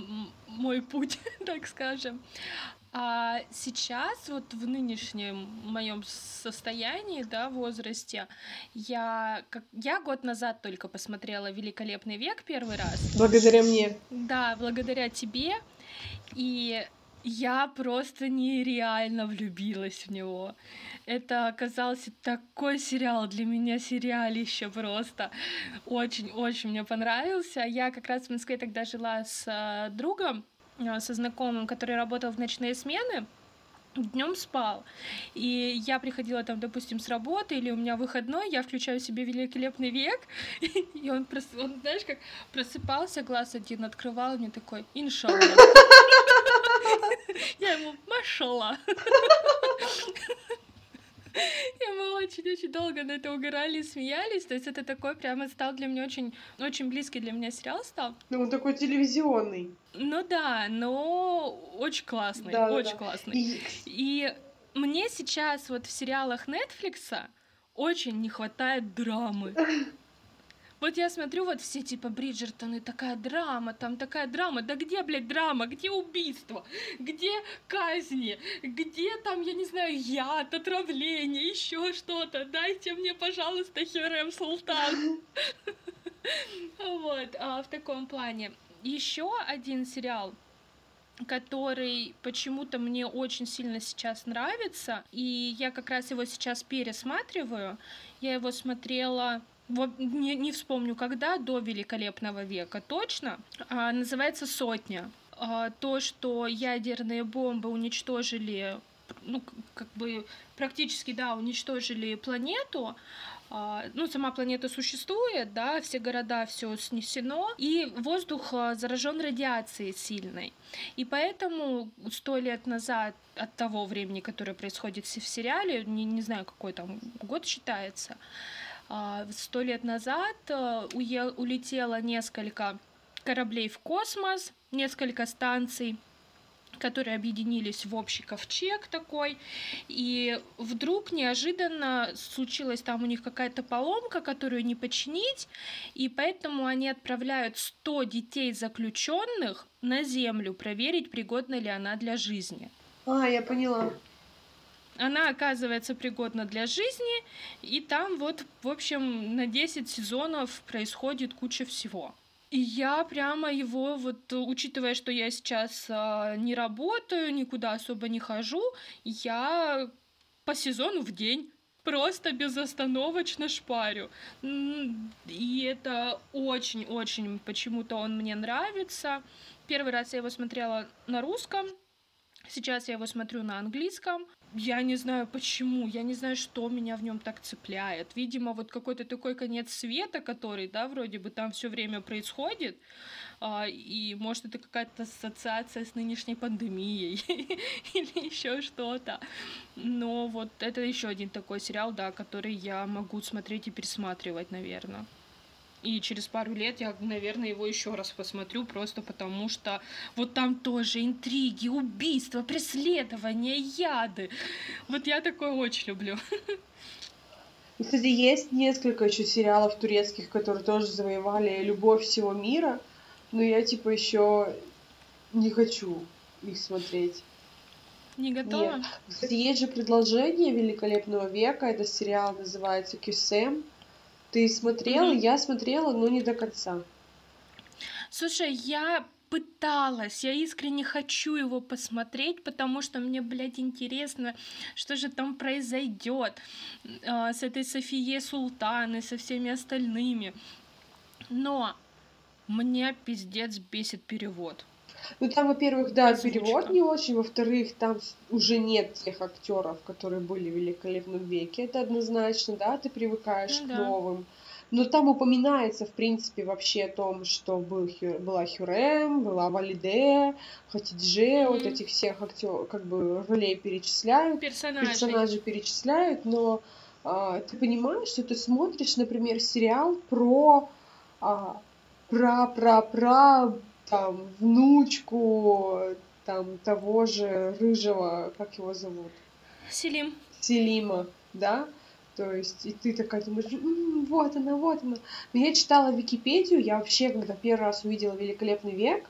мой путь, так скажем. А сейчас, вот в нынешнем моем состоянии, да, возрасте, я, как, я год назад только посмотрела «Великолепный век» первый раз. Благодаря мне. Да, благодаря тебе. И я просто нереально влюбилась в него. Это оказался такой сериал для меня, сериалище просто. Очень-очень мне понравился. Я как раз в Москве тогда жила с э, другом, э, со знакомым, который работал в ночные смены днем спал. И я приходила там, допустим, с работы, или у меня выходной, я включаю себе великолепный век, и он, прос... он знаешь, как просыпался, глаз один открывал, мне такой, иншалла. Я ему, машала. И мы очень-очень долго на это угорали и смеялись. То есть это такой прямо стал для меня очень, очень близкий для меня сериал стал. Ну, он такой телевизионный. Ну да, но очень классный, да, очень да. классный. И... и мне сейчас вот в сериалах Netflix очень не хватает драмы. Вот я смотрю, вот все типа Бриджертоны, такая драма, там такая драма. Да где, блядь, драма? Где убийство? Где казни? Где там, я не знаю, яд, отравление, еще что-то? Дайте мне, пожалуйста, Херем Султан. Вот, а в таком плане. Еще один сериал, который почему-то мне очень сильно сейчас нравится, и я как раз его сейчас пересматриваю. Я его смотрела не, не вспомню когда, до Великолепного века точно, а, называется «Сотня». А, то, что ядерные бомбы уничтожили, ну, как бы практически, да, уничтожили планету, а, ну, сама планета существует, да, все города, все снесено, и воздух а, заражен радиацией сильной. И поэтому сто лет назад от того времени, которое происходит в сериале, не, не знаю, какой там год считается, сто лет назад э, улетело несколько кораблей в космос, несколько станций, которые объединились в общий ковчег такой, и вдруг неожиданно случилась там у них какая-то поломка, которую не починить, и поэтому они отправляют 100 детей заключенных на землю проверить, пригодна ли она для жизни. А, я поняла. Она оказывается пригодна для жизни, и там вот, в общем, на 10 сезонов происходит куча всего. И я прямо его, вот учитывая, что я сейчас а, не работаю, никуда особо не хожу, я по сезону в день просто безостановочно шпарю. И это очень-очень почему-то он мне нравится. Первый раз я его смотрела на русском, сейчас я его смотрю на английском. Я не знаю почему, я не знаю, что меня в нем так цепляет. Видимо, вот какой-то такой конец света, который, да, вроде бы там все время происходит, а, и может это какая-то ассоциация с нынешней пандемией или еще что-то. Но вот это еще один такой сериал, да, который я могу смотреть и пересматривать, наверное. И через пару лет я, наверное, его еще раз посмотрю, просто потому что вот там тоже интриги, убийства, преследования, яды. Вот я такое очень люблю. Кстати, есть несколько еще сериалов турецких, которые тоже завоевали любовь всего мира, но я типа еще не хочу их смотреть. Не готова? Нет. Кстати, есть же предложение великолепного века. Это сериал называется Кюсем. Ты смотрела, mm-hmm. я смотрела, но не до конца. Слушай, я пыталась, я искренне хочу его посмотреть, потому что мне, блядь, интересно, что же там произойдет э, с этой Софией Султан и со всеми остальными. Но мне пиздец бесит перевод. Ну там, во-первых, да, перевод не очень, во-вторых, там уже нет тех актеров, которые были в великолепном веке, это однозначно, да, ты привыкаешь ну, к да. новым. Но там упоминается, в принципе, вообще о том, что был, была Хюрем, была Валиде, Хатидже, mm-hmm. вот этих всех актеров, как бы ролей перечисляют. Персонажей. Персонажей перечисляют, но а, ты понимаешь, что ты смотришь, например, сериал про а, про-про-про там внучку там того же рыжего, как его зовут? Селим. Селима, да? То есть, и ты такая думаешь, м-м, вот она, вот она. Но я читала Википедию, я вообще, когда первый раз увидела «Великолепный век»,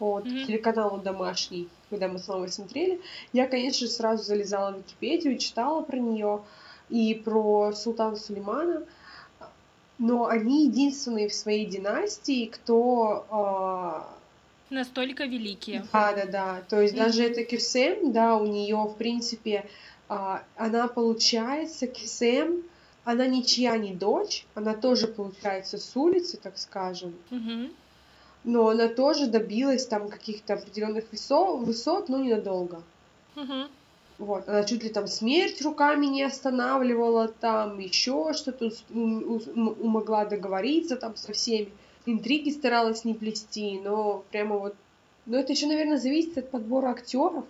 от mm-hmm. телеканалу «Домашний», когда мы с мамой смотрели, я, конечно, сразу залезала в Википедию, читала про нее и про Султана Сулеймана, но они единственные в своей династии, кто э... настолько великие. Да, да, да. То есть mm-hmm. даже эта Кирсем, да, у нее в принципе э, она получается Кирсем, она ничья не дочь, она тоже получается с улицы, так скажем. Mm-hmm. Но она тоже добилась там каких-то определенных высот, высот, но ненадолго. Mm-hmm. Вот, она чуть ли там смерть руками не останавливала, там еще что-то могла договориться там со всеми. Интриги старалась не плести, но прямо вот... Но это еще, наверное, зависит от подбора актеров.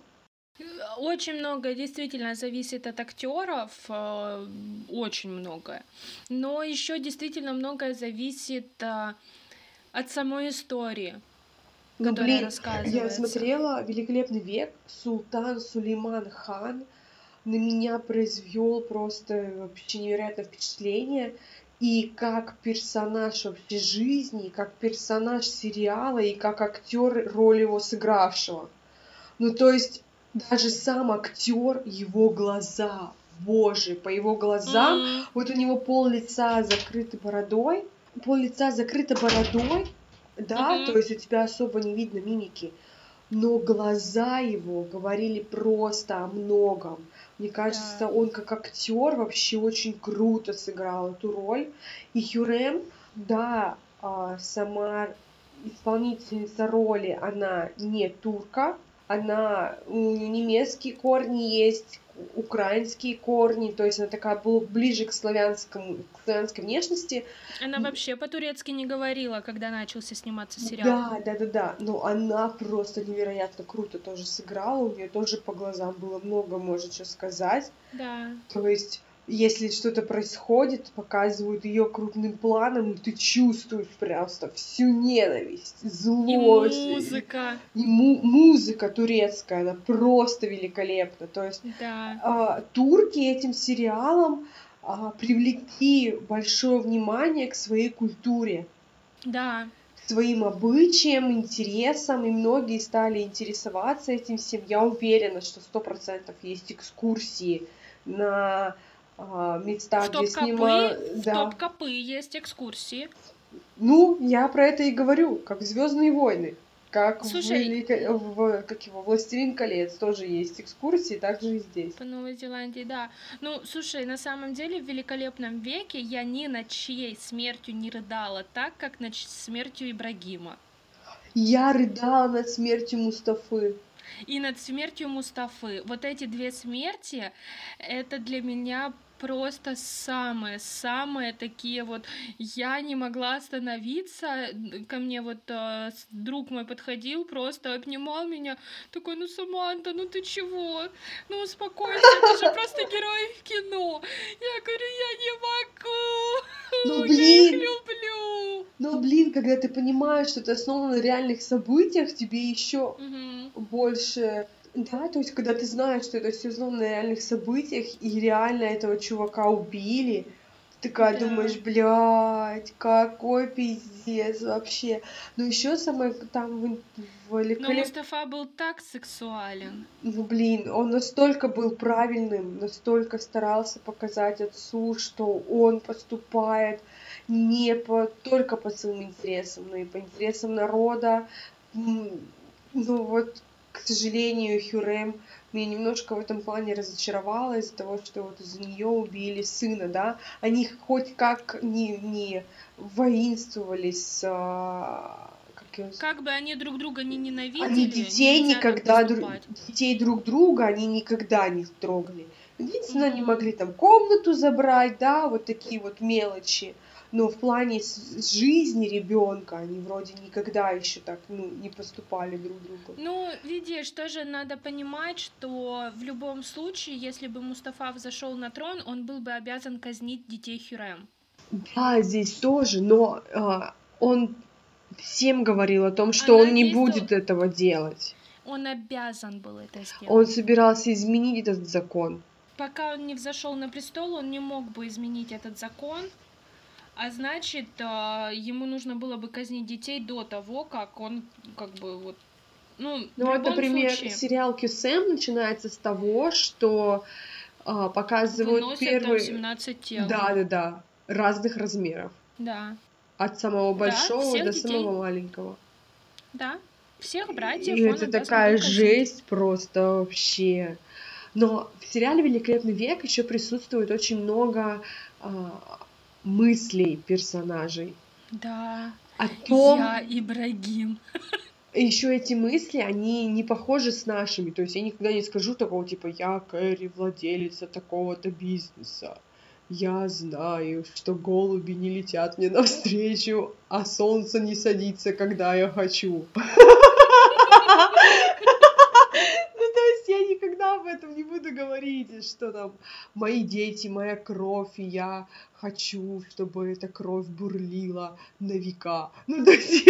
Очень много действительно зависит от актеров, э, очень многое. Но еще действительно многое зависит э, от самой истории. Ну, блин, я смотрела «Великолепный век», Султан Сулейман хан на меня произвел просто вообще невероятное впечатление. И как персонаж вообще жизни, как персонаж сериала, и как актер роль его сыгравшего. Ну, то есть, даже сам актер, его глаза, боже, по его глазам, mm. вот у него пол лица закрыто бородой, пол лица закрыто бородой, да, mm-hmm. то есть у тебя особо не видно мимики, но глаза его говорили просто о многом. Мне кажется, да. он как актер вообще очень круто сыграл эту роль. И Хюрем, да, а, сама исполнительница роли, она не турка, она у немецкие корни есть, украинские корни, то есть она такая была ближе к славянскому, к славянской внешности. Она вообще по-турецки не говорила, когда начался сниматься сериал. Да, да, да, да, но она просто невероятно круто тоже сыграла, у нее тоже по глазам было много, может что сказать. Да. То есть если что-то происходит, показывают ее крупным планом, и ты чувствуешь просто всю ненависть, злость. И музыка. И му- музыка турецкая, она просто великолепна. То есть да. э, турки этим сериалом э, привлекли большое внимание к своей культуре. Да. К своим обычаям, интересам, и многие стали интересоваться этим всем. Я уверена, что сто процентов есть экскурсии на а, места, где снимают... Да. В топ-копы есть экскурсии. Ну, я про это и говорю, как Звездные войны. Как Слушай, в, Велико... в как его Властелин колец тоже есть экскурсии, так же и здесь. По Новой Зеландии, да. Ну, слушай, на самом деле в великолепном веке я ни над чьей смертью не рыдала так, как над смертью Ибрагима. Я рыдала над смертью Мустафы и над смертью Мустафы. Вот эти две смерти, это для меня просто самые-самые такие вот... Я не могла остановиться, ко мне вот э, друг мой подходил, просто обнимал меня, такой, ну, Саманта, ну ты чего? Ну, успокойся, ты же просто герой в кино. Я говорю, я не могу, ну, блин. я их люблю. Ну, блин, когда ты понимаешь, что это основано на реальных событиях, тебе еще угу. больше да, то есть, когда ты знаешь, что это все основано на реальных событиях, и реально этого чувака убили, ты такая да. думаешь, блядь, какой пиздец вообще. Но еще самое там в, в великолеп... Но Мустафа был так сексуален. Ну, блин, он настолько был правильным, настолько старался показать отцу, что он поступает не по, только по своим интересам, но и по интересам народа. Ну, вот к сожалению, Хюрем меня немножко в этом плане разочаровала из-за того, что вот из-за нее убили сына, да. Они хоть как не, не воинствовали с а, как, как бы они друг друга не ненавидели, они детей никогда друг, детей друг друга они никогда не трогали. Единственное, mm-hmm. они могли там комнату забрать, да, вот такие вот мелочи но в плане жизни ребенка они вроде никогда еще так ну, не поступали друг другу. Ну, видишь, тоже надо понимать, что в любом случае, если бы Мустафа взошел на трон, он был бы обязан казнить детей Хюрем. Да, здесь тоже, но э, он всем говорил о том, что Она он не будет этого делать. Он обязан был это сделать. Он собирался изменить этот закон. Пока он не взошел на престол, он не мог бы изменить этот закон. А значит, а, ему нужно было бы казнить детей до того, как он как бы вот ну, ну вот, например, случае... сериал Кюсем начинается с того, что а, показывают Выносят первые... Там 17 тел. Да, да, да. Разных размеров. Да. От самого большого да, до детей. самого маленького. Да. Всех братьев. И это такая жесть просто вообще. Но в сериале Великолепный век еще присутствует очень много а, мыслей персонажей. Да. О том... Я Ибрагим. Еще эти мысли, они не похожи с нашими. То есть я никогда не скажу такого, типа, я Кэрри, владелица такого-то бизнеса. Я знаю, что голуби не летят мне навстречу, а солнце не садится, когда я хочу. никогда об говорить, что там мои дети, моя кровь, и я хочу, чтобы эта кровь бурлила на века. Ну, то есть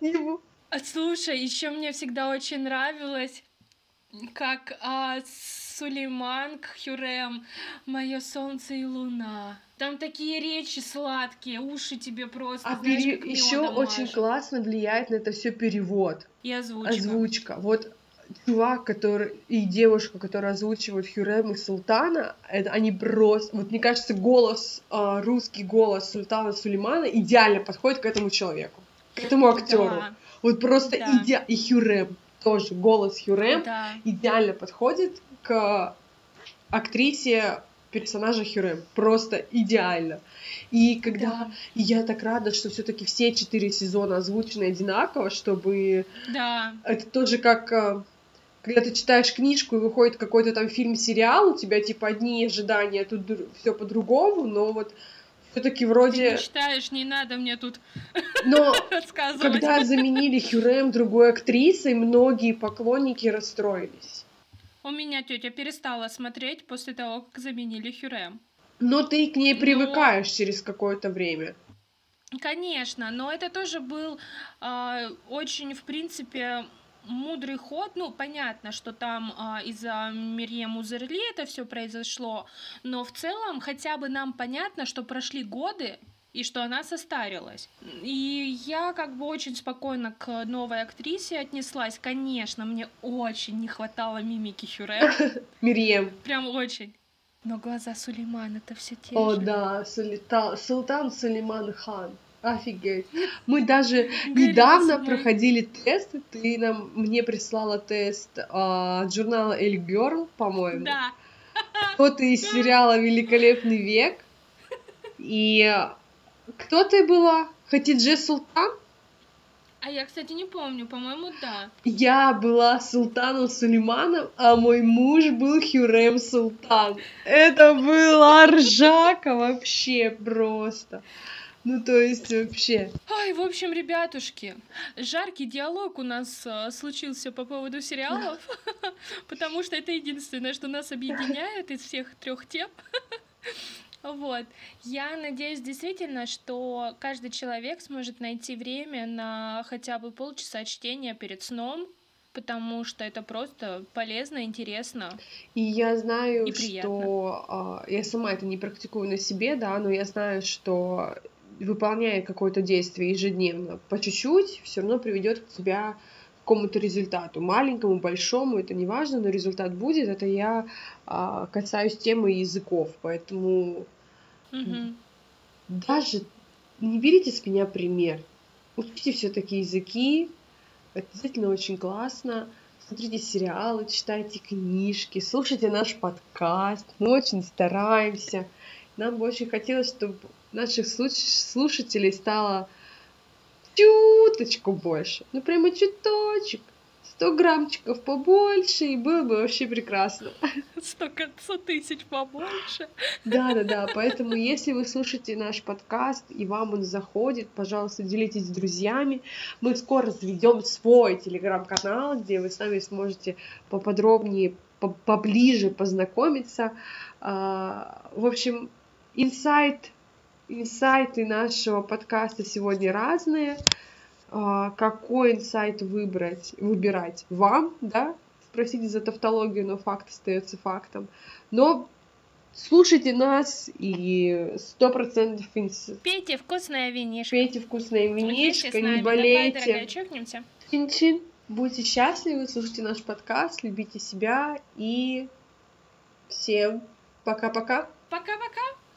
не а слушай, еще мне всегда очень нравилось, как а, Сулейман Хюрем, мое солнце и луна. Там такие речи сладкие, уши тебе просто. А знаешь, пере... еще очень классно влияет на это все перевод. И озвучка. Озвучка. Вот чувак, который и девушка, которая озвучивают Хюрем и Султана, это они просто, вот мне кажется, голос, э, русский голос Султана Сулеймана идеально подходит к этому человеку, к этому актеру. Да. Вот просто да. иде... и Хюрем тоже голос Хюрем да. идеально подходит к актрисе персонажа Хюрем, просто идеально. И когда да. и я так рада, что все-таки все четыре сезона озвучены одинаково, чтобы да. это тоже как э, когда ты читаешь книжку и выходит какой-то там фильм-сериал, у тебя типа одни ожидания, тут все по-другому, но вот все-таки вроде... Ты не читаешь, не надо мне тут Но когда заменили Хюрем другой актрисой, многие поклонники расстроились. У меня тетя перестала смотреть после того, как заменили Хюрем. Но ты к ней привыкаешь но... через какое-то время. Конечно, но это тоже был э, очень, в принципе, мудрый ход. Ну, понятно, что там э, из-за Мирье Музерли это все произошло, но в целом хотя бы нам понятно, что прошли годы, и что она состарилась. И я как бы очень спокойно к новой актрисе отнеслась. Конечно, мне очень не хватало мимики Хюре. Мирьем. Прям очень. Но глаза Сулейман это все те О, же. да, Сулита... Султан Сулейман хан. Офигеть. Мы даже недавно проходили тест. Ты нам мне прислала тест а, от журнала Эль Girl, по-моему. Да. Кто-то из сериала Великолепный век. И кто ты была? Хатидже Султан? А я, кстати, не помню, по-моему, да. Я была Султаном Сулейманом, а мой муж был Хюрем Султан. Это была ржака вообще просто. Ну, то есть вообще. Ой, в общем, ребятушки, жаркий диалог у нас э, случился по поводу сериалов, потому что это единственное, что нас объединяет из всех трех тем. Вот. Я надеюсь действительно, что каждый человек сможет найти время на хотя бы полчаса чтения перед сном, потому что это просто полезно, интересно. И я знаю, и что э, я сама это не практикую на себе, да, но я знаю, что выполняя какое-то действие ежедневно по чуть-чуть, все равно приведет к тебя к какому-то результату, маленькому, большому, это не важно, но результат будет. Это я э, касаюсь темы языков, поэтому угу. даже не берите с меня пример, учите все-таки языки, это действительно очень классно. Смотрите сериалы, читайте книжки, слушайте наш подкаст. Мы очень стараемся. Нам бы очень хотелось, чтобы наших слушателей стало чуточку больше. Ну, прямо чуточек. 100 граммчиков побольше, и было бы вообще прекрасно. 100, 100 тысяч побольше. Да-да-да, поэтому если вы слушаете наш подкаст, и вам он заходит, пожалуйста, делитесь с друзьями. Мы скоро заведем свой телеграм-канал, где вы с нами сможете поподробнее, поближе познакомиться. А, в общем, инсайт, инсайты нашего подкаста сегодня разные. А, какой инсайт выбрать, выбирать вам, да, спросите за тавтологию, но факт остается фактом. Но слушайте нас и сто процентов инс... Пейте вкусное винишко. Пейте вкусное винишко, не болейте. Чин-чин. Будьте счастливы, слушайте наш подкаст, любите себя и всем пока-пока. Пока-пока.